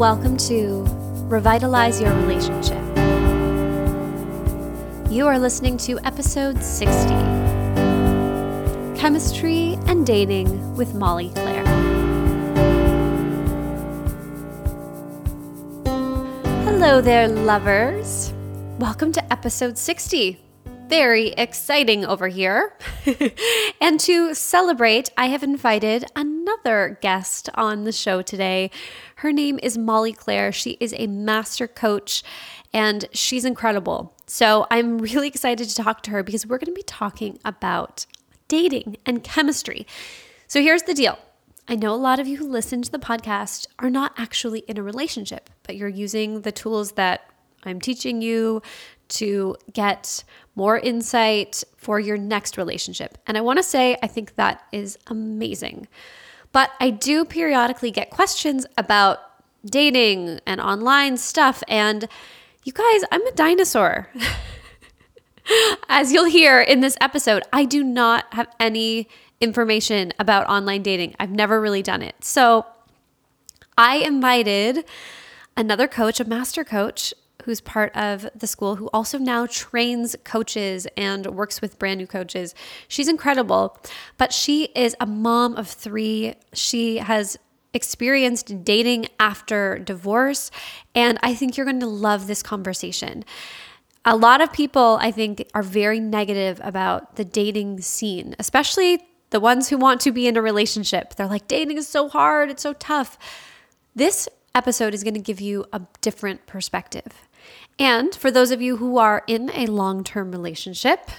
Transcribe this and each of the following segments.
welcome to Revitalize Your Relationship. You are listening to episode 60 Chemistry and Dating with Molly Claire. Hello there, lovers. Welcome to episode 60 very exciting over here. and to celebrate, I have invited another guest on the show today. Her name is Molly Claire. She is a master coach and she's incredible. So I'm really excited to talk to her because we're going to be talking about dating and chemistry. So here's the deal. I know a lot of you who listen to the podcast are not actually in a relationship, but you're using the tools that I'm teaching you to get more insight for your next relationship. And I want to say, I think that is amazing. But I do periodically get questions about dating and online stuff. And you guys, I'm a dinosaur. As you'll hear in this episode, I do not have any information about online dating. I've never really done it. So I invited another coach, a master coach, who's part of the school, who also now trains coaches and works with brand new coaches. She's incredible, but she is a mom of three. She has experienced dating after divorce, and I think you're going to love this conversation. A lot of people, I think, are very negative about the dating scene, especially the ones who want to be in a relationship. They're like, dating is so hard, it's so tough. This episode is going to give you a different perspective. And for those of you who are in a long term relationship,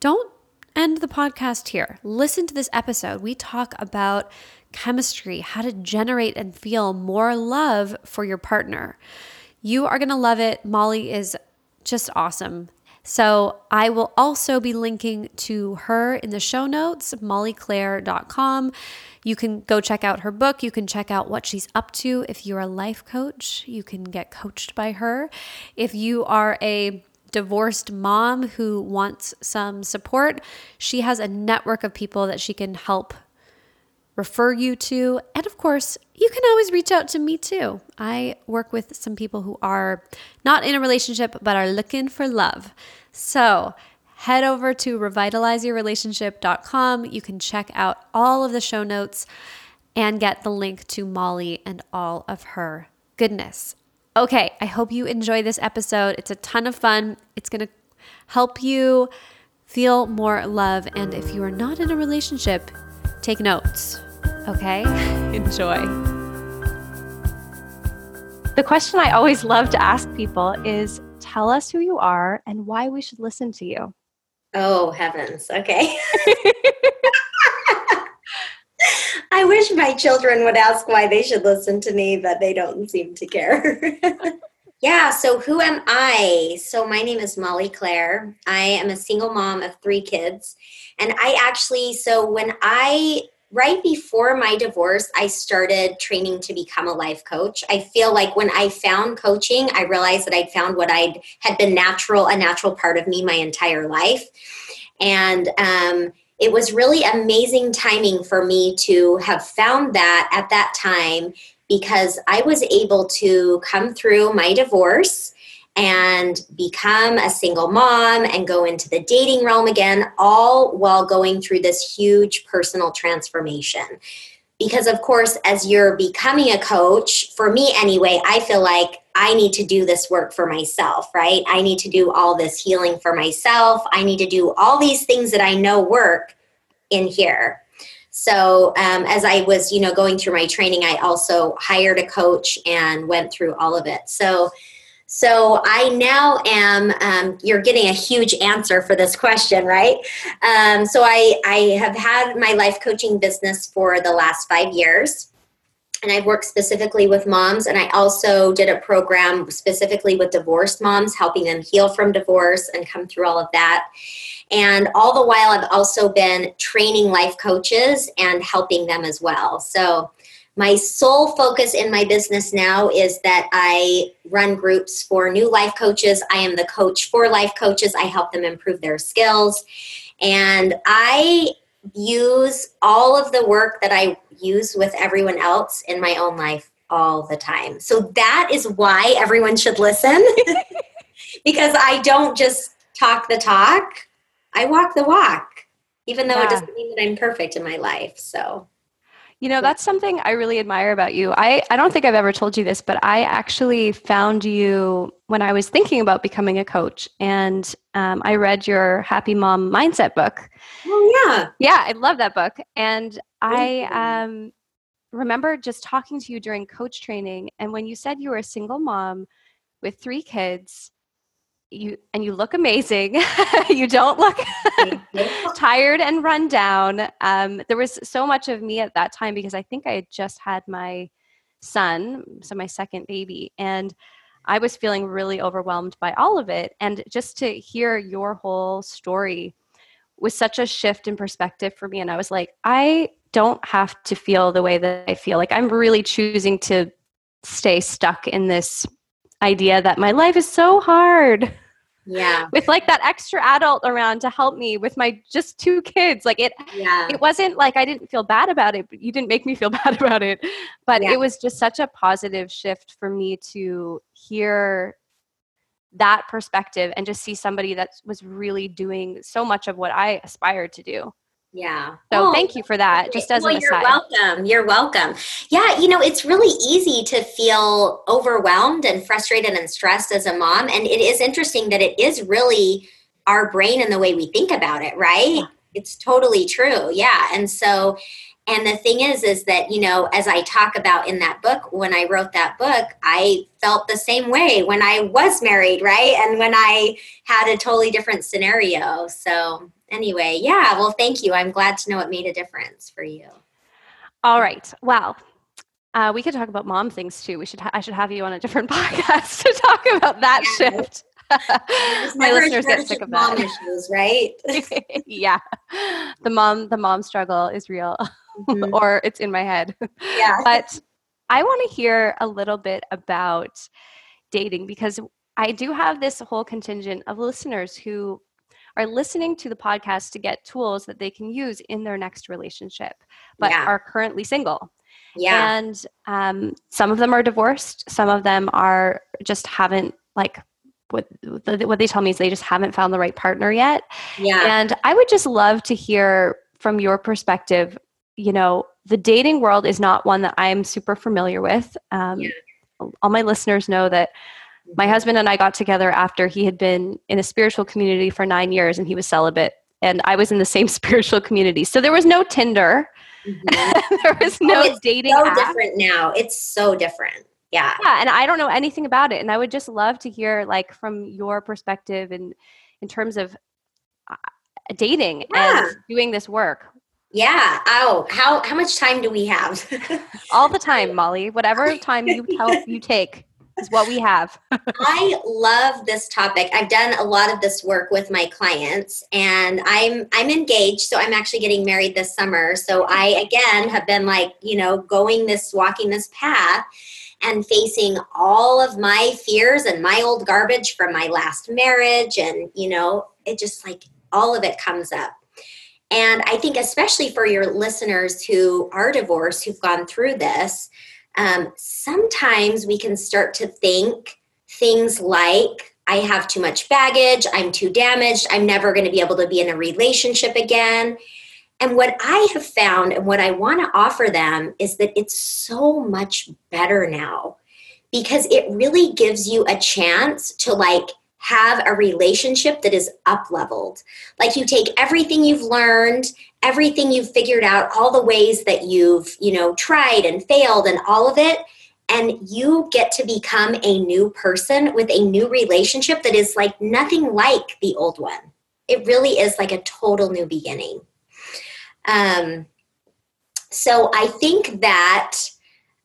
don't end the podcast here. Listen to this episode. We talk about chemistry, how to generate and feel more love for your partner. You are going to love it. Molly is just awesome. So I will also be linking to her in the show notes, mollyclaire.com. You can go check out her book. You can check out what she's up to. If you're a life coach, you can get coached by her. If you are a divorced mom who wants some support, she has a network of people that she can help refer you to. And of course, you can always reach out to me too. I work with some people who are not in a relationship but are looking for love. So, head over to revitalizeyourrelationship.com. You can check out all of the show notes and get the link to Molly and all of her goodness. Okay, I hope you enjoy this episode. It's a ton of fun. It's going to help you feel more love. And if you are not in a relationship, take notes. Okay? Enjoy. The question I always love to ask people is tell us who you are and why we should listen to you. Oh, heavens. Okay. I wish my children would ask why they should listen to me, but they don't seem to care. yeah, so who am I? So, my name is Molly Claire. I am a single mom of three kids. And I actually, so when I right before my divorce, I started training to become a life coach. I feel like when I found coaching, I realized that I'd found what I had been natural, a natural part of me my entire life. And um, it was really amazing timing for me to have found that at that time because I was able to come through my divorce and become a single mom and go into the dating realm again, all while going through this huge personal transformation. Because, of course, as you're becoming a coach, for me anyway, I feel like I need to do this work for myself, right? I need to do all this healing for myself. I need to do all these things that I know work in here. So um, as I was, you know, going through my training, I also hired a coach and went through all of it. So so I now am, um, you're getting a huge answer for this question, right? Um, so I, I have had my life coaching business for the last five years. And I've worked specifically with moms, and I also did a program specifically with divorced moms, helping them heal from divorce and come through all of that. And all the while, I've also been training life coaches and helping them as well. So my sole focus in my business now is that I run groups for new life coaches. I am the coach for life coaches. I help them improve their skills. And I use all of the work that I use with everyone else in my own life. all the time. So that is why everyone should listen because I don't just talk the talk, I walk the walk, even though yeah. it doesn't mean that I'm perfect in my life. So you know, that's something I really admire about you. I, I don't think I've ever told you this, but I actually found you when I was thinking about becoming a coach. And um, I read your Happy Mom Mindset book. Oh, yeah. Yeah, I love that book. And I um, remember just talking to you during coach training. And when you said you were a single mom with three kids, you and you look amazing. you don't look tired and run down. Um, there was so much of me at that time because I think I had just had my son, so my second baby, and I was feeling really overwhelmed by all of it. And just to hear your whole story was such a shift in perspective for me. And I was like, I don't have to feel the way that I feel. Like I'm really choosing to stay stuck in this idea that my life is so hard yeah. with like that extra adult around to help me with my just two kids like it yeah. it wasn't like i didn't feel bad about it but you didn't make me feel bad about it but yeah. it was just such a positive shift for me to hear that perspective and just see somebody that was really doing so much of what i aspired to do yeah. So oh, thank you for that. Just as well, an aside. You're welcome. You're welcome. Yeah, you know, it's really easy to feel overwhelmed and frustrated and stressed as a mom. And it is interesting that it is really our brain and the way we think about it, right? Yeah. It's totally true. Yeah. And so and the thing is is that you know as i talk about in that book when i wrote that book i felt the same way when i was married right and when i had a totally different scenario so anyway, yeah, well, thank you. I'm glad to know it made a difference for you. All right. Well, uh, we could talk about mom things too. We should. Ha- I should have you on a different podcast to talk about that yeah. shift. My listeners get sick of that. Issues, right? yeah, the mom, the mom struggle is real, mm-hmm. or it's in my head. Yeah, but I want to hear a little bit about dating because I do have this whole contingent of listeners who are listening to the podcast to get tools that they can use in their next relationship, but yeah. are currently single. Yeah. And um, some of them are divorced. Some of them are just haven't like what what they tell me is they just haven't found the right partner yet. Yeah. And I would just love to hear from your perspective. You know, the dating world is not one that I'm super familiar with. Um, yeah. All my listeners know that my husband and I got together after he had been in a spiritual community for nine years and he was celibate. And I was in the same spiritual community. So there was no Tinder. Mm-hmm. there was no oh, dating. So app. different now. It's so different. Yeah. Yeah. And I don't know anything about it. And I would just love to hear like from your perspective and in terms of uh, dating yeah. and doing this work. Yeah. Oh, how how much time do we have? All the time, Molly. Whatever time you tell you take is what we have. I love this topic. I've done a lot of this work with my clients and I'm I'm engaged so I'm actually getting married this summer. So I again have been like, you know, going this walking this path and facing all of my fears and my old garbage from my last marriage and you know, it just like all of it comes up. And I think especially for your listeners who are divorced who've gone through this, um, sometimes we can start to think things like, I have too much baggage, I'm too damaged, I'm never going to be able to be in a relationship again. And what I have found and what I want to offer them is that it's so much better now because it really gives you a chance to like have a relationship that is up leveled. Like you take everything you've learned, everything you've figured out, all the ways that you've, you know, tried and failed and all of it, and you get to become a new person with a new relationship that is like nothing like the old one. It really is like a total new beginning. Um, so I think that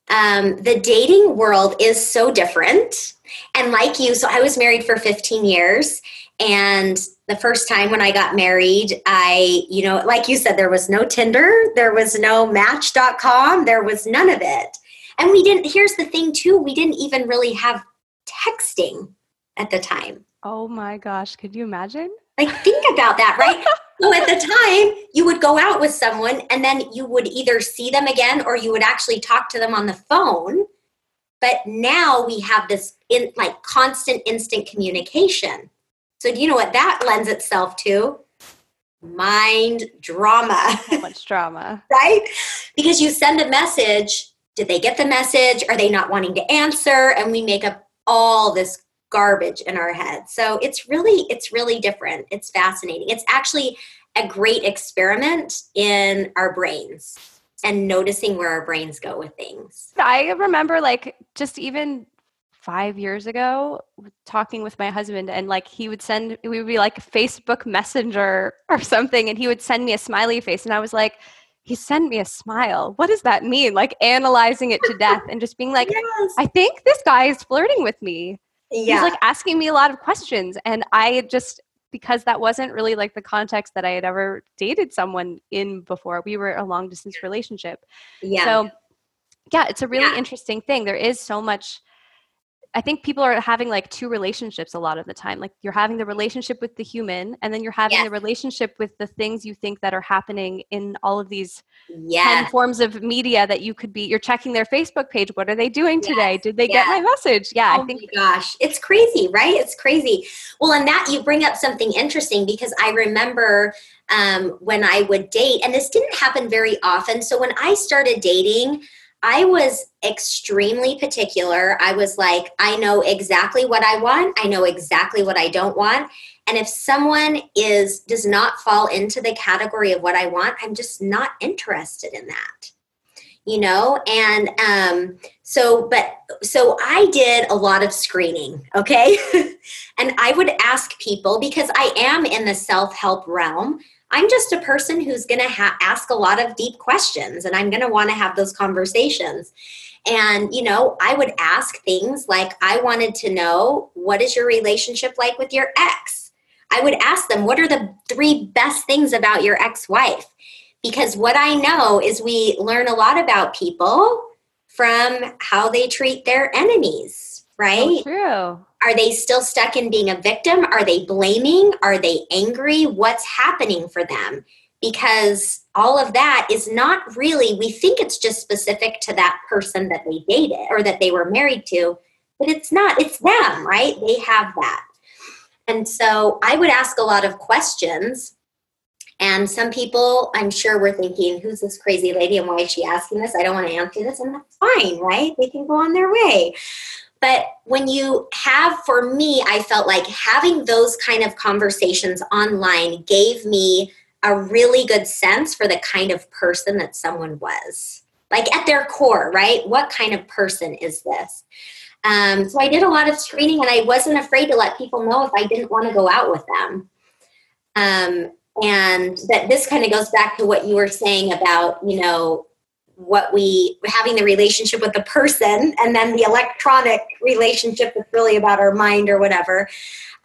um, the dating world is so different and like you, so I was married for 15 years. And the first time when I got married, I, you know, like you said, there was no Tinder, there was no Match.com, there was none of it. And we didn't, here's the thing too, we didn't even really have texting at the time. Oh my gosh, could you imagine? Like, think about that, right? so at the time, you would go out with someone and then you would either see them again or you would actually talk to them on the phone but now we have this in like constant instant communication so do you know what that lends itself to? Mind drama. So much drama. Right? Because you send a message. Did they get the message? Are they not wanting to answer? And we make up all this garbage in our head. So it's really it's really different. It's fascinating. It's actually a great experiment in our brains and noticing where our brains go with things. I remember like just even five years ago talking with my husband and like he would send we would be like facebook messenger or something and he would send me a smiley face and i was like he sent me a smile what does that mean like analyzing it to death and just being like yes. i think this guy is flirting with me yeah. he's like asking me a lot of questions and i just because that wasn't really like the context that I had ever dated someone in before. We were a long distance relationship. Yeah. So yeah, it's a really yeah. interesting thing. There is so much I think people are having like two relationships a lot of the time. Like you're having the relationship with the human, and then you're having yes. the relationship with the things you think that are happening in all of these yes. 10 forms of media that you could be. You're checking their Facebook page. What are they doing yes. today? Did they get my message? Yeah, oh I think. gosh, it's crazy, right? It's crazy. Well, and that you bring up something interesting because I remember um, when I would date, and this didn't happen very often. So when I started dating, I was extremely particular. I was like, I know exactly what I want. I know exactly what I don't want. And if someone is does not fall into the category of what I want, I'm just not interested in that. You know, and um, so, but so I did a lot of screening, okay? and I would ask people because I am in the self help realm. I'm just a person who's going to ha- ask a lot of deep questions and I'm going to want to have those conversations. And, you know, I would ask things like, I wanted to know, what is your relationship like with your ex? I would ask them, what are the three best things about your ex wife? Because what I know is we learn a lot about people from how they treat their enemies, right? So true. Are they still stuck in being a victim? Are they blaming? Are they angry? What's happening for them? Because all of that is not really, we think it's just specific to that person that they dated or that they were married to, but it's not. It's them, right? They have that. And so I would ask a lot of questions. And some people, I'm sure, were thinking, who's this crazy lady and why is she asking this? I don't want to answer this. And that's fine, right? They can go on their way. But when you have, for me, I felt like having those kind of conversations online gave me a really good sense for the kind of person that someone was. Like at their core, right? What kind of person is this? Um, so I did a lot of screening and I wasn't afraid to let people know if I didn't want to go out with them. Um, and that this kind of goes back to what you were saying about, you know, what we having the relationship with the person and then the electronic relationship that's really about our mind or whatever.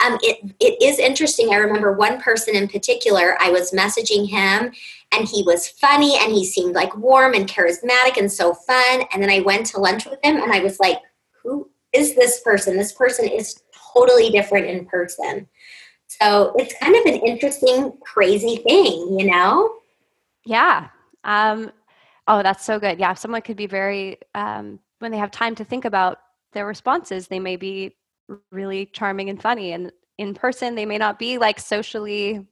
Um, it, it is interesting. I remember one person in particular i was messaging him and he was funny and he seemed like warm and charismatic and so fun. And then i went to lunch with him and i was like who is this person? This person is totally different in person. So it's kind of an interesting crazy thing you know? Yeah. Um, Oh, that's so good. Yeah, someone could be very um, when they have time to think about their responses, they may be really charming and funny, and in person, they may not be like socially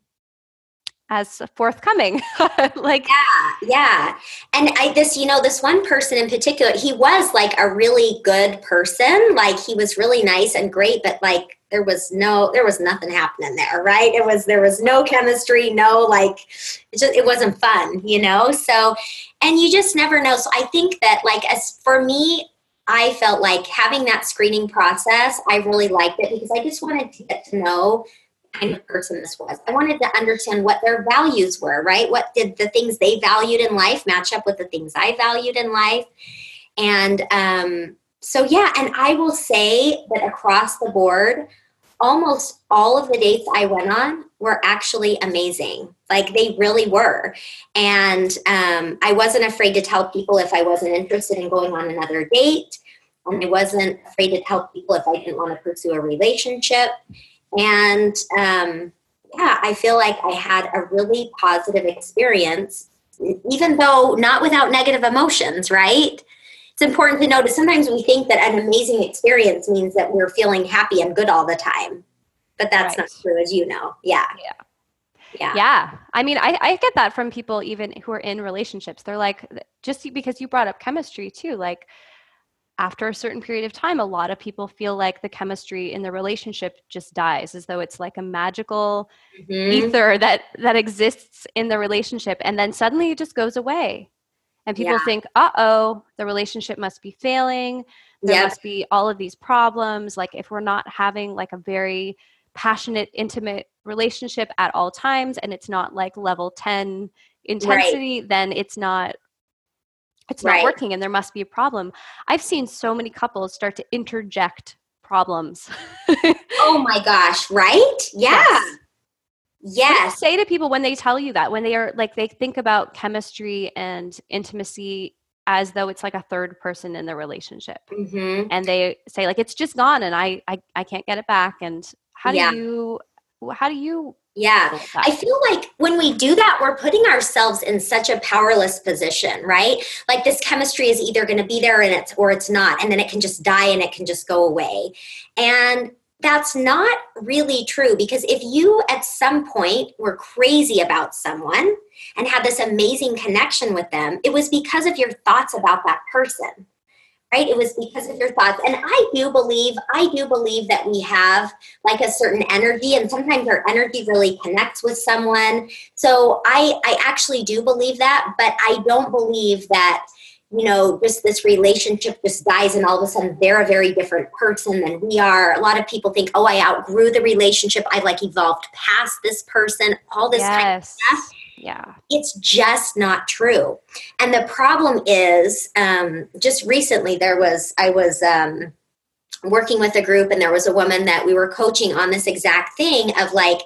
as forthcoming. Like yeah yeah. And i this you know this one person in particular he was like a really good person. Like he was really nice and great but like there was no there was nothing happening there right it was there was no chemistry no like it just it wasn't fun you know so and you just never know so i think that like as for me i felt like having that screening process i really liked it because i just wanted to get to know kind of person this was. I wanted to understand what their values were, right? What did the things they valued in life match up with the things I valued in life? And um, so, yeah, and I will say that across the board, almost all of the dates I went on were actually amazing. Like they really were. And um, I wasn't afraid to tell people if I wasn't interested in going on another date. And I wasn't afraid to tell people if I didn't want to pursue a relationship. And um, yeah, I feel like I had a really positive experience, even though not without negative emotions, right? It's important to notice sometimes we think that an amazing experience means that we're feeling happy and good all the time. But that's right. not true, as you know. Yeah. Yeah. Yeah. Yeah. I mean, I, I get that from people even who are in relationships. They're like, just because you brought up chemistry too, like after a certain period of time, a lot of people feel like the chemistry in the relationship just dies, as though it's like a magical mm-hmm. ether that that exists in the relationship, and then suddenly it just goes away. And people yeah. think, "Uh oh, the relationship must be failing. There yep. must be all of these problems. Like if we're not having like a very passionate, intimate relationship at all times, and it's not like level ten intensity, right. then it's not it's not working and there must be a problem. I've seen so many couples start to interject problems. oh my gosh, right? Yeah. Yes. Yes. say to people when they tell you that, when they are like, they think about chemistry and intimacy as though it's like a third person in the relationship. Mm-hmm. And they say, like, it's just gone and I, I, I can't get it back. And how do yeah. you, how do you yeah. I feel like when we do that, we're putting ourselves in such a powerless position, right? Like this chemistry is either going to be there and it's or it's not, and then it can just die and it can just go away. And that's not really true because if you at some point were crazy about someone and had this amazing connection with them, it was because of your thoughts about that person right? It was because of your thoughts. And i do believe i do believe that we have like a certain energy and sometimes our energy really connects with someone. So i i actually do believe that but i don't believe that you know just this relationship just dies and all of a sudden they're a very different person than we are a lot of people think oh i outgrew the relationship i like evolved past this person all this yes. kind of stuff yeah. It's just not true. And the problem is, um, just recently there was, I was um, working with a group and there was a woman that we were coaching on this exact thing of like,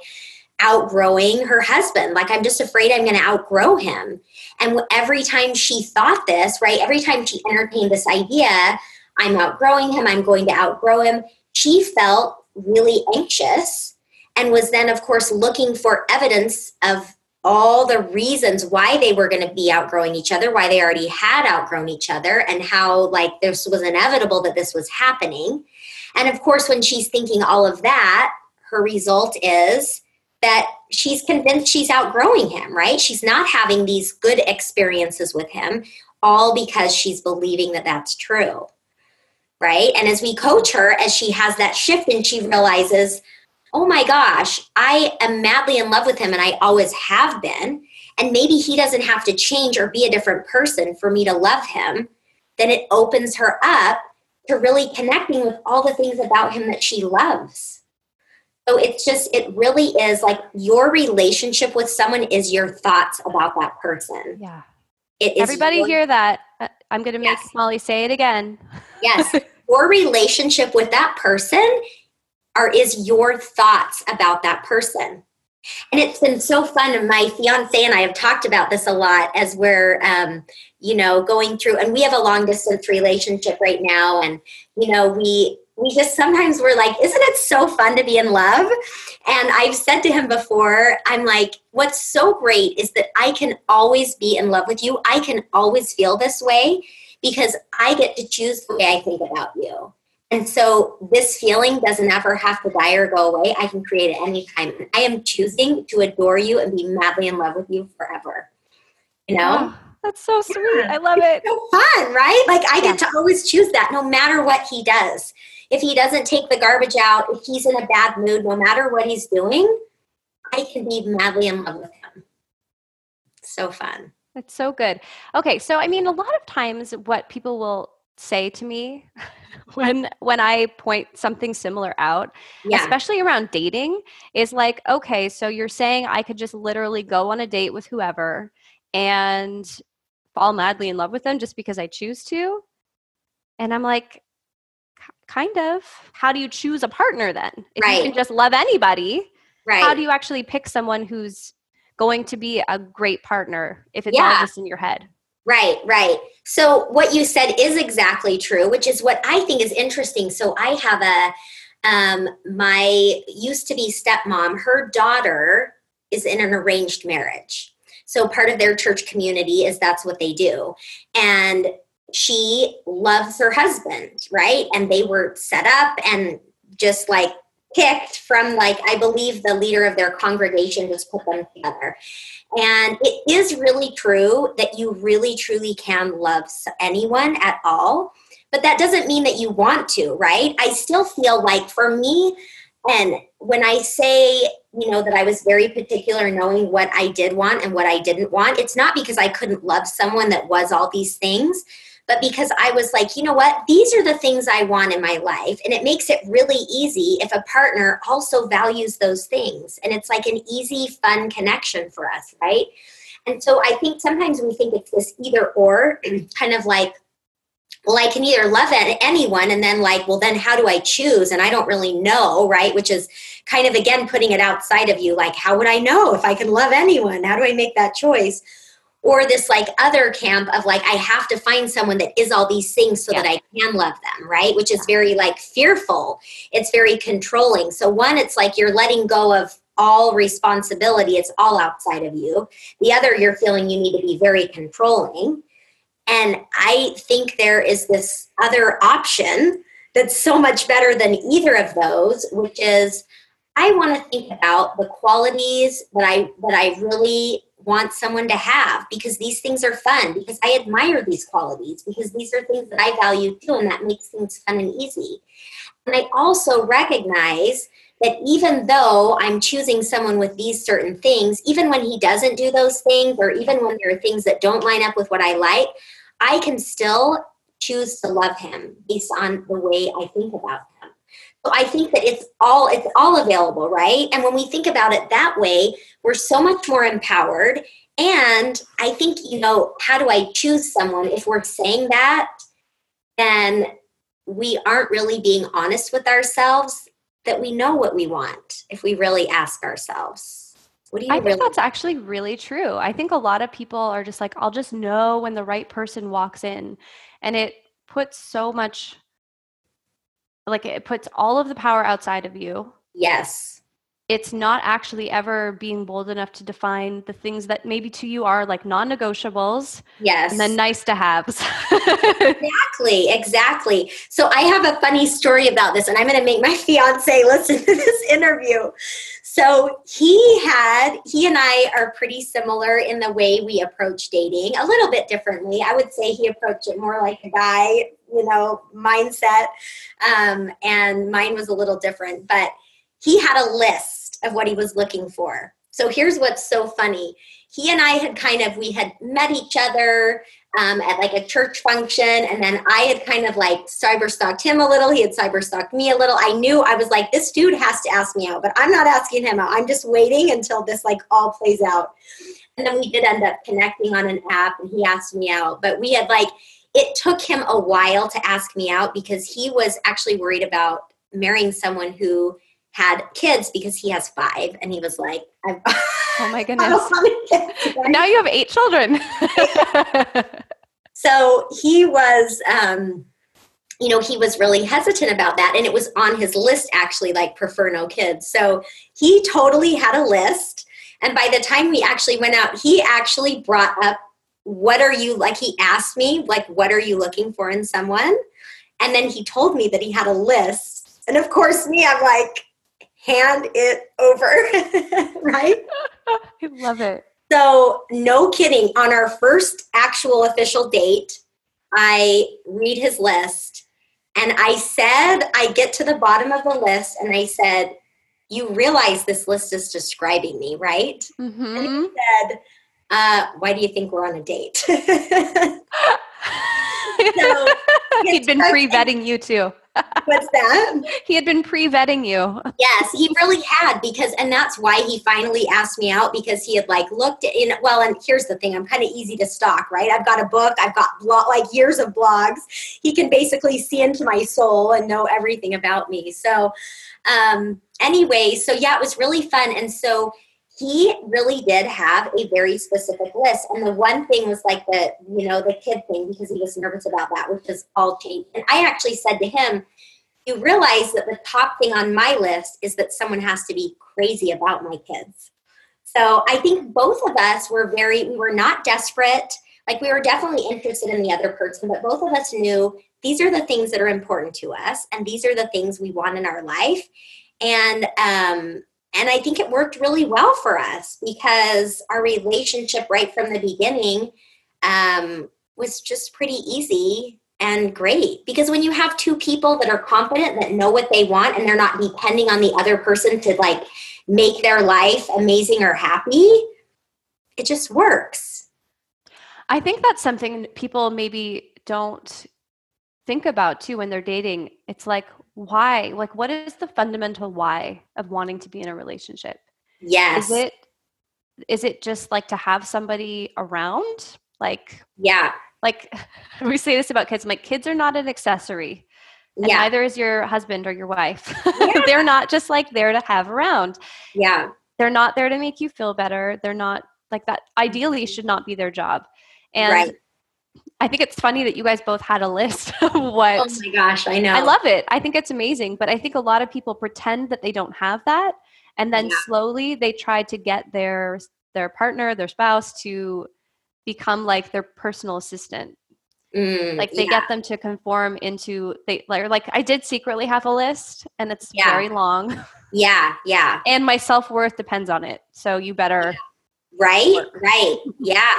outgrowing her husband. Like, I'm just afraid I'm going to outgrow him. And every time she thought this, right, every time she entertained this idea, I'm outgrowing him, I'm going to outgrow him, she felt really anxious and was then, of course, looking for evidence of all the reasons why they were going to be outgrowing each other, why they already had outgrown each other, and how like this was inevitable that this was happening. And of course, when she's thinking all of that, her result is that she's convinced she's outgrowing him, right? She's not having these good experiences with him, all because she's believing that that's true, right? And as we coach her, as she has that shift and she realizes, oh my gosh, I am madly in love with him and I always have been. And maybe he doesn't have to change or be a different person for me to love him. Then it opens her up to really connecting with all the things about him that she loves. So it's just, it really is like your relationship with someone is your thoughts about that person. Yeah. It is Everybody your, hear that. Uh, I'm going to make yes. Molly say it again. yes. Your relationship with that person are is your thoughts about that person and it's been so fun and my fiance and i have talked about this a lot as we're um, you know going through and we have a long distance relationship right now and you know we we just sometimes we're like isn't it so fun to be in love and i've said to him before i'm like what's so great is that i can always be in love with you i can always feel this way because i get to choose the way i think about you and so this feeling doesn't ever have to die or go away. I can create it anytime. I am choosing to adore you and be madly in love with you forever. You know? Oh, that's so sweet. Yeah. I love it. It's so fun, right? Like I get to always choose that no matter what he does. If he doesn't take the garbage out, if he's in a bad mood, no matter what he's doing, I can be madly in love with him. So fun. It's so good. Okay, so I mean, a lot of times what people will say to me when when I point something similar out, yeah. especially around dating, is like, okay, so you're saying I could just literally go on a date with whoever and fall madly in love with them just because I choose to? And I'm like, kind of. How do you choose a partner then? If right. you can just love anybody, right. how do you actually pick someone who's going to be a great partner if it's yeah. all just in your head? Right, right. So what you said is exactly true, which is what I think is interesting. So I have a um, my used to be stepmom. Her daughter is in an arranged marriage. So part of their church community is that's what they do. And she loves her husband, right? And they were set up and just like picked from like I believe the leader of their congregation just put them together. And it is really true that you really truly can love anyone at all, but that doesn't mean that you want to, right? I still feel like for me and when I say, you know, that I was very particular knowing what I did want and what I didn't want, it's not because I couldn't love someone that was all these things but because I was like, you know what? These are the things I want in my life. And it makes it really easy if a partner also values those things. And it's like an easy, fun connection for us, right? And so I think sometimes we think it's this either or kind of like, well, I can either love anyone and then like, well, then how do I choose? And I don't really know, right? Which is kind of again putting it outside of you. Like, how would I know if I can love anyone? How do I make that choice? Or this like other camp of like i have to find someone that is all these things so yeah. that i can love them right? Which is very like fearful. It's very controlling. So one it's like you're letting go of all responsibility. It's all outside of you. The other you're feeling you need to be very controlling. And i think there is this other option that's so much better than either of those which is i want to think about the qualities that i that i really want someone to have because these things are fun, because I admire these qualities, because these are things that I value too, and that makes things fun and easy. And I also recognize that even though I'm choosing someone with these certain things, even when he doesn't do those things, or even when there are things that don't line up with what I like, I can still choose to love him based on the way I think about him. I think that it's all it's all available, right? And when we think about it that way, we're so much more empowered. And I think, you know, how do I choose someone? If we're saying that, then we aren't really being honest with ourselves that we know what we want if we really ask ourselves. What do you I really think that's actually really true. I think a lot of people are just like, I'll just know when the right person walks in. And it puts so much like it puts all of the power outside of you. Yes. It's not actually ever being bold enough to define the things that maybe to you are like non negotiables. Yes. And then nice to haves. exactly. Exactly. So I have a funny story about this, and I'm going to make my fiance listen to this interview. So he had, he and I are pretty similar in the way we approach dating, a little bit differently. I would say he approached it more like a guy you know mindset um, and mine was a little different but he had a list of what he was looking for. So here's what's so funny. He and i had kind of we had met each other um, at like a church function and then i had kind of like cyber stalked him a little he had cyber stalked me a little. I knew i was like this dude has to ask me out but i'm not asking him out. I'm just waiting until this like all plays out. And then we did end up connecting on an app and he asked me out. But we had like it took him a while to ask me out because he was actually worried about marrying someone who had kids because he has five and he was like oh my goodness. kids, right? now you have eight children. So he was um, you know he was really hesitant about that and it was on his list actually like prefer no kids. So he totally had a list and by the time we actually went out he actually brought up what are you like he asked me like what are you looking for in someone? And then he told me that he had a list and of course me i'm like hand it over right i love it so no kidding on our first actual official date i read his list and i said i get to the bottom of the list and i said you realize this list is describing me right mm-hmm. and he said uh, why do you think we're on a date? so, He'd been pre vetting you too. What's that? He had been pre vetting you. Yes, he really had because, and that's why he finally asked me out because he had like looked in. Well, and here's the thing: I'm kind of easy to stalk, right? I've got a book, I've got blog, like years of blogs. He can basically see into my soul and know everything about me. So, um, anyway, so yeah, it was really fun, and so he really did have a very specific list. And the one thing was like the, you know, the kid thing because he was nervous about that, which is all changed. And I actually said to him, you realize that the top thing on my list is that someone has to be crazy about my kids. So I think both of us were very, we were not desperate. Like we were definitely interested in the other person, but both of us knew these are the things that are important to us and these are the things we want in our life. And um and I think it worked really well for us because our relationship right from the beginning um, was just pretty easy and great. Because when you have two people that are confident, that know what they want, and they're not depending on the other person to like make their life amazing or happy, it just works. I think that's something people maybe don't think about too when they're dating. It's like, why? Like, what is the fundamental why of wanting to be in a relationship? Yes. Is it is it just like to have somebody around? Like, yeah. Like we say this about kids. I'm like, kids are not an accessory. And yeah. neither is your husband or your wife. Yeah. They're not just like there to have around. Yeah. They're not there to make you feel better. They're not like that ideally mm-hmm. should not be their job. And right. I think it's funny that you guys both had a list of what. Oh my gosh, I know. I love it. I think it's amazing. But I think a lot of people pretend that they don't have that. And then yeah. slowly they try to get their their partner, their spouse to become like their personal assistant. Mm, like they yeah. get them to conform into they like like I did secretly have a list and it's Yeah. very long. Yeah, yeah. and my self-worth depends on it. So you better Right, work. right. Yeah.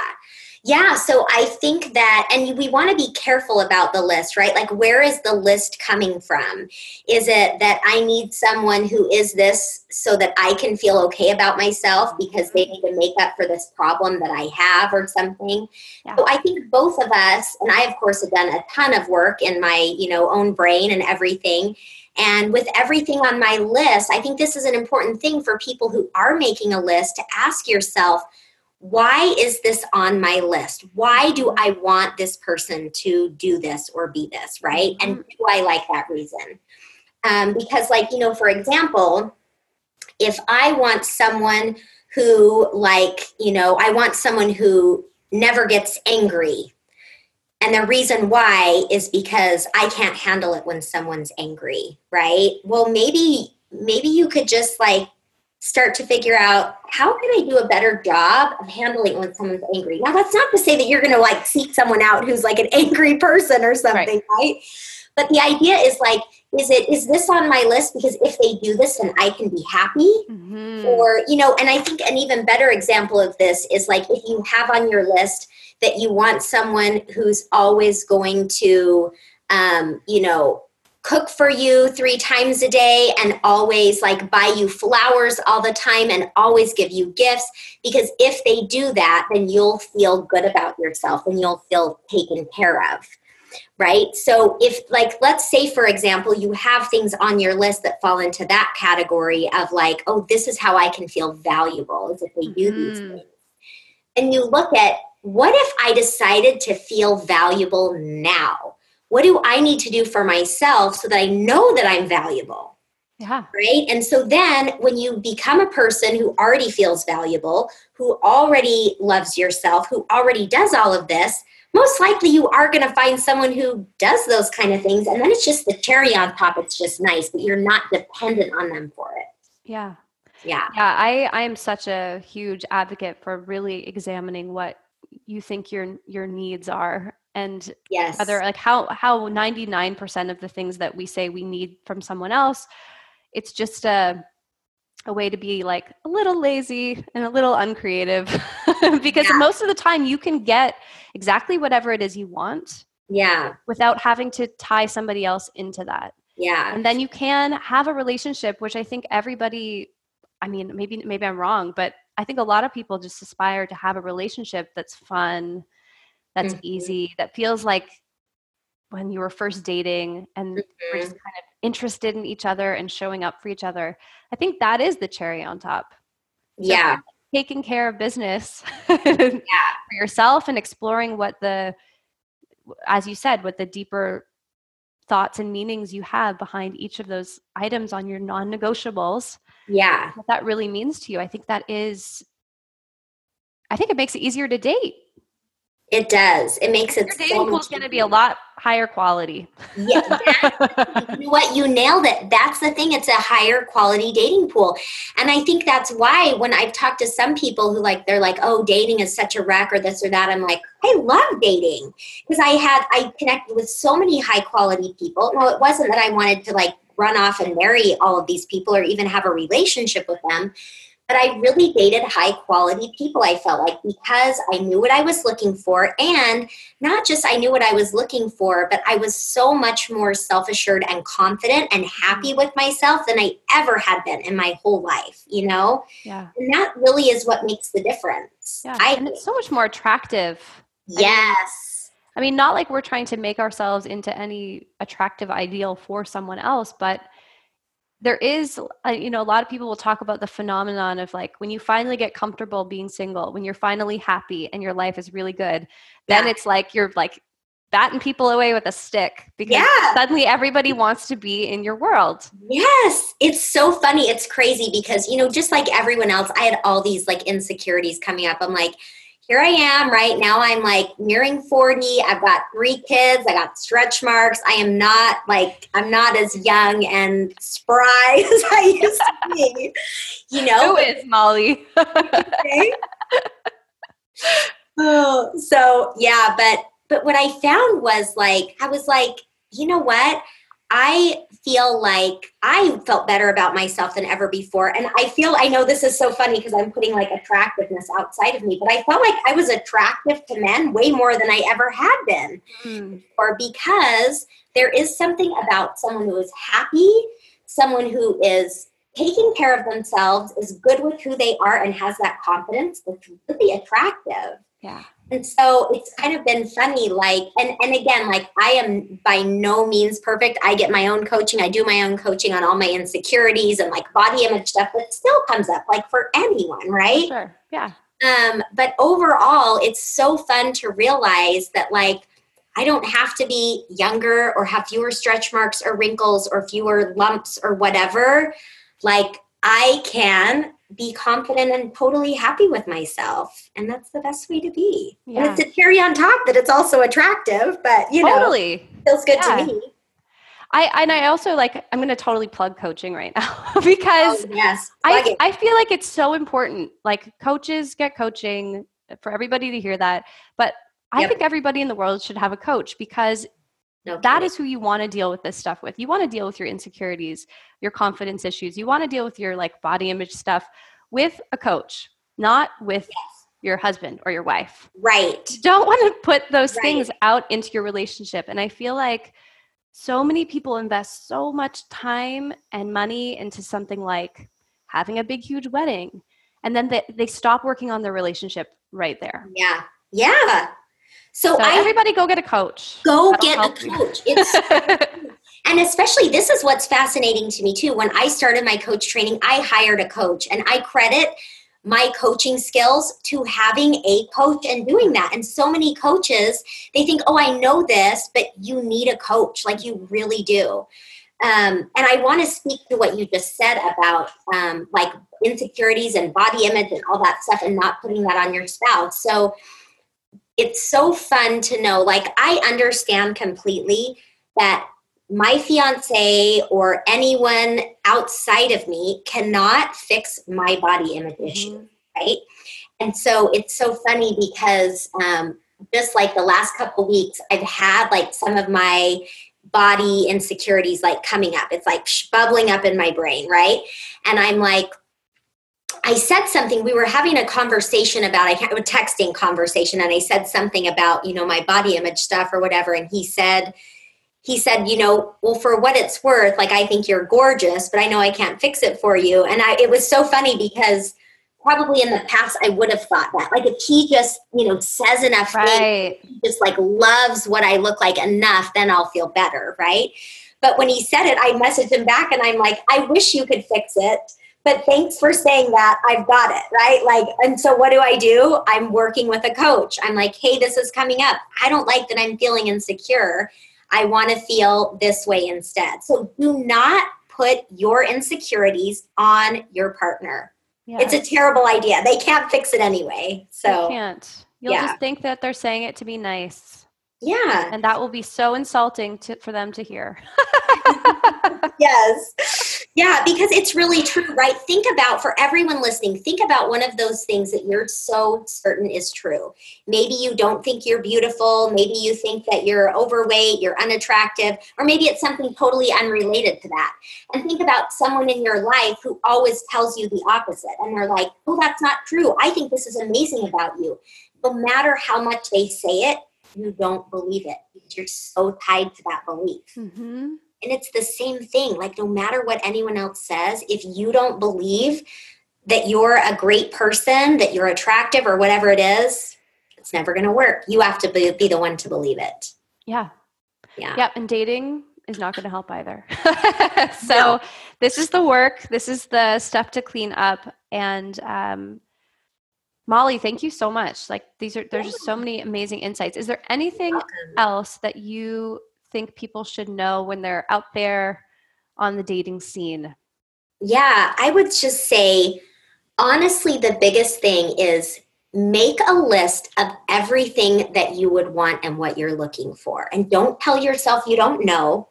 Yeah, so I think that, and we want to be careful about the list, right? Like, where is the list coming from? Is it that I need someone who is this so that I can feel okay about myself because they need to make up for this problem that I have or something? Yeah. So I think both of us, and I, of course, have done a ton of work in my, you know, own brain and everything. And with everything on my list, I think this is an important thing for people who are making a list to ask yourself, why is this on my list? Why do I want this person to do this or be this, right? And do I like that reason? Um, because, like, you know, for example, if I want someone who, like, you know, I want someone who never gets angry. And the reason why is because I can't handle it when someone's angry, right? Well, maybe maybe you could just like start to figure out how can I do a better job of handling when someone's angry. Now, that's not to say that you're going to like seek someone out who's like an angry person or something, right. right? But the idea is like, is it is this on my list because if they do this, then I can be happy, Mhm. or you know? And I think an even better example of this is like if you have on your list that you want someone who's always going to, um, you know, cook for you three times a day and always like buy you flowers all the time and always give you gifts. Because if they do that then you'll feel good about yourself and you'll feel taken care of right? So if like let's say for example you have things on your list that fall into that category of like oh this is how i can feel valuable is if they do these Mhm. things. And you look at what if i decided to feel valuable now what do I need to do for myself so that I know that I'm valuable? Yeah. Right. And so then when you become a person who already feels valuable, who already loves yourself, who already does all of this, most likely you are going to find someone who does those kind of things. And then it's just the cherry on top. It's just nice, but you're not dependent on them for it. Yeah. Yeah. Yeah, I I am such a huge advocate for really examining what you think your your needs are and Yes. whether like how how 99% of the things that we say we need from someone else it's just a a way to be like a little lazy and a little uncreative because Yeah. most of the time you can get exactly whatever it is you want yeah. without having to tie somebody else into that Yeah. and then you can have a relationship which i think everybody i mean maybe maybe i'm wrong but i think a lot of people just aspire to have a relationship that's fun that's Mhm. easy that feels like when you were first dating and we're just kind of interested in each other and showing up for each other i think that is the cherry on top Yeah. taking care of business yeah. for yourself and exploring what the as you said what the deeper thoughts and meanings you have behind each of those items on your non-negotiables Yeah. what that really means to you i think that is i think it makes it easier to date It does. It makes it your so dating pool much is going to be a lot higher quality. Yeah, you know what? You nailed it. That's the thing. It's a higher quality dating pool. And I think that's why when I've talked to some people who like, they're like, oh, dating is such a wreck or this or that, I'm like, I love dating because I had, I connected with so many high quality people. No, it wasn't that I wanted to like run off and marry all of these people or even have a relationship with them but I really dated high quality people, I felt like, because I knew what I was looking for. And not just I knew what I was looking for, but I was so much more self assured and confident and happy with myself than I ever had been in my whole life, you know? Yeah. And that really is what makes the difference. Yeah. I, and it's so much more attractive. Yes. I mean, I mean, not like we're trying to make ourselves into any attractive ideal for someone else, but there is uh, you know a lot of people will talk about the phenomenon of like when you finally get comfortable being single when you're finally happy and your life is really good then yeah. it's like you're like batting people away with a stick because yeah. suddenly everybody wants to be in your world. Yes, it's so funny. It's crazy because, you know, just like everyone else, I had all these like insecurities coming up. I'm like, here I am right now. I'm like nearing 40. I've got three kids. I got stretch marks. I am not like, I'm not as young and spry as I used to be. You know? Who is Molly? okay. oh, so yeah, but but what I found was like I was like, you know what? I feel like I felt better about myself than ever before. And I feel, I know this is so funny because I'm putting like attractiveness outside of me, but I felt like I was attractive to men way more than I ever had been. Mm. Or because there is something about someone who is happy, someone who is taking care of themselves, is good with who they are, and has that confidence that's really attractive. Yeah. And so it's kind of been funny, like, and, and again, like, I am by no means perfect. I get my own coaching. I do my own coaching on all my insecurities and like body image stuff, but still comes up, like, for anyone, right? Sure. Yeah. Um, but overall, it's so fun to realize that, like, I don't have to be younger or have fewer stretch marks or wrinkles or fewer lumps or whatever. Like, I can be confident and totally happy with myself. And that's the best way to be. Yeah. And it's a cherry on top that it's also attractive, but you know totally. know, feels good yeah. to me. I and I also like I'm going to totally plug coaching right now because oh, yes, I I feel like it's so important. Like coaches get coaching for everybody to hear that, but I yep. think everybody in the world should have a coach because no that is who you want to deal with this stuff with. You want to deal with your insecurities, your confidence issues. You want to deal with your like body image stuff with a coach, not with yes. your husband or your wife. Right. You don't want to put those right. things out into your relationship. And I feel like so many people invest so much time and money into something like having a big huge wedding and then they, they stop working on their relationship right there. Yeah. Yeah. So, so I, everybody go get a coach. Go That'll get a coach. It's and especially this is what's fascinating to me too. When I started my coach training, I hired a coach and I credit my coaching skills to having a coach and doing that. And so many coaches, they think, "Oh, I know this," but you need a coach. Like you really do. Um, and I want to speak to what you just said about um, like insecurities and body image and all that stuff, and not putting that on your spouse. So it's so fun to know like i understand completely that my fiance or anyone outside of me cannot fix my body image mm-hmm. issue right? And so it's so funny because um, just like the last couple weeks i've had like some of my body insecurities like coming up. It's like bubbling up in my brain right? And i'm like I said something. We were having a conversation about I a texting conversation, and I said something about you know my body image stuff or whatever. And he said, he said, you know, well, for what it's worth, like I think you're gorgeous, but I know I can't fix it for you. And I, it was so funny because probably in the past I would have thought that. Like if he just you know says enough, right. things, just like loves what I look like enough, then I'll feel better, right? But when he said it, I messaged him back, and I'm like, I wish you could fix it but thanks for saying that. I've got it right? Like and so what do i do? I'm working with a coach. I'm like hey this is coming up. I don't like that i'm feeling insecure. I want to feel this way instead. So do not put your insecurities on your partner. It's a terrible idea. They can't fix it anyway so they can't. You'll yeah. just think that they're saying it to be nice. Yeah. And that will be so insulting to, for them to hear. yes. Yeah, because it's really true, right? Think about, for everyone listening, think about one of those things that you're so certain is true. Maybe you don't think you're beautiful. Maybe you think that you're overweight, you're unattractive, or maybe it's something totally unrelated to that. And think about someone in your life who always tells you the opposite. And they're like, oh, that's not true. I think this is amazing about you. No matter how much they say it, you don't believe it because you're so tied to that belief. Mm-hmm. And it's the same thing. Like, no matter what anyone else says, if you don't believe that you're a great person, that you're attractive, or whatever it is, it's never going to work. You have to be, be the one to believe it. Yeah. Yeah. Yeah. And dating is not going to help either. so, no. this is the work, this is the stuff to clean up. And, um, Molly, thank you so much. Like these are there's just so many amazing insights. Is there anything else that you think people should know when they're out there on the dating scene? Yeah, I would just say honestly, the biggest thing is make a list of everything that you would want and what you're looking for. And don't tell yourself you don't know,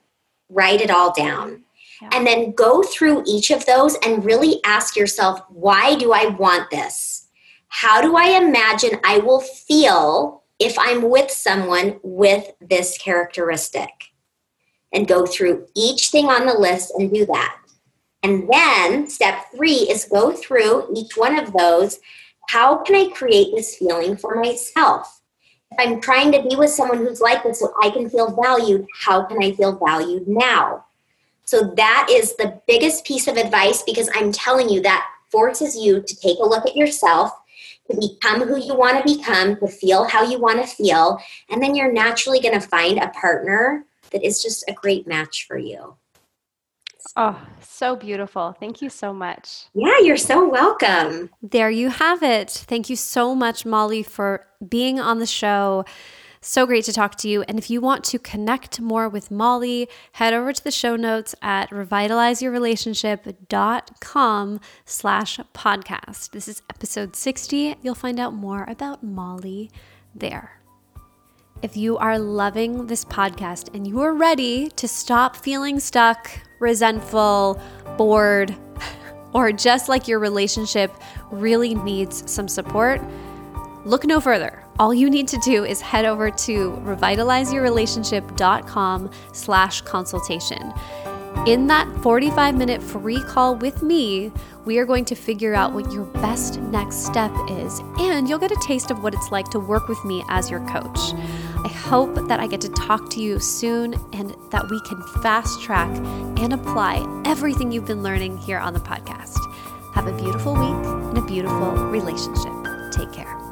write it all down. Yeah. And then go through each of those and really ask yourself, why do I want this? How do I imagine I will feel if I'm with someone with this characteristic and go through each thing on the list and do that. And then step three is go through each one of those. How can I create this feeling for myself? If I'm trying to be with someone who's like this so I can feel valued, how can I feel valued now? So that is the biggest piece of advice because I'm telling you that forces you to take a look at yourself to become who you want to become, to feel how you want to feel, and then you're naturally going to find a partner that is just a great match for you. Oh, so beautiful. Thank you so much. Yeah, you're so welcome. There you have it. Thank you so much, Molly, for being on the show. So great to talk to you. And if you want to connect more with Molly, head over to the show notes at revitalizeyourrelationship.com slash podcast. This is episode 60. You'll find out more about Molly there. If you are loving this podcast and you are ready to stop feeling stuck, resentful, bored, or just like your relationship really needs some support, look no further all you need to do is head over to revitalizeyourrelationship.com slash consultation. In that 45 minute free call with me, we are going to figure out what your best next step is, and you'll get a taste of what it's like to work with me as your coach. I hope that I get to talk to you soon and that we can fast track and apply everything you've been learning here on the podcast. Have a beautiful week and a beautiful relationship. Take care.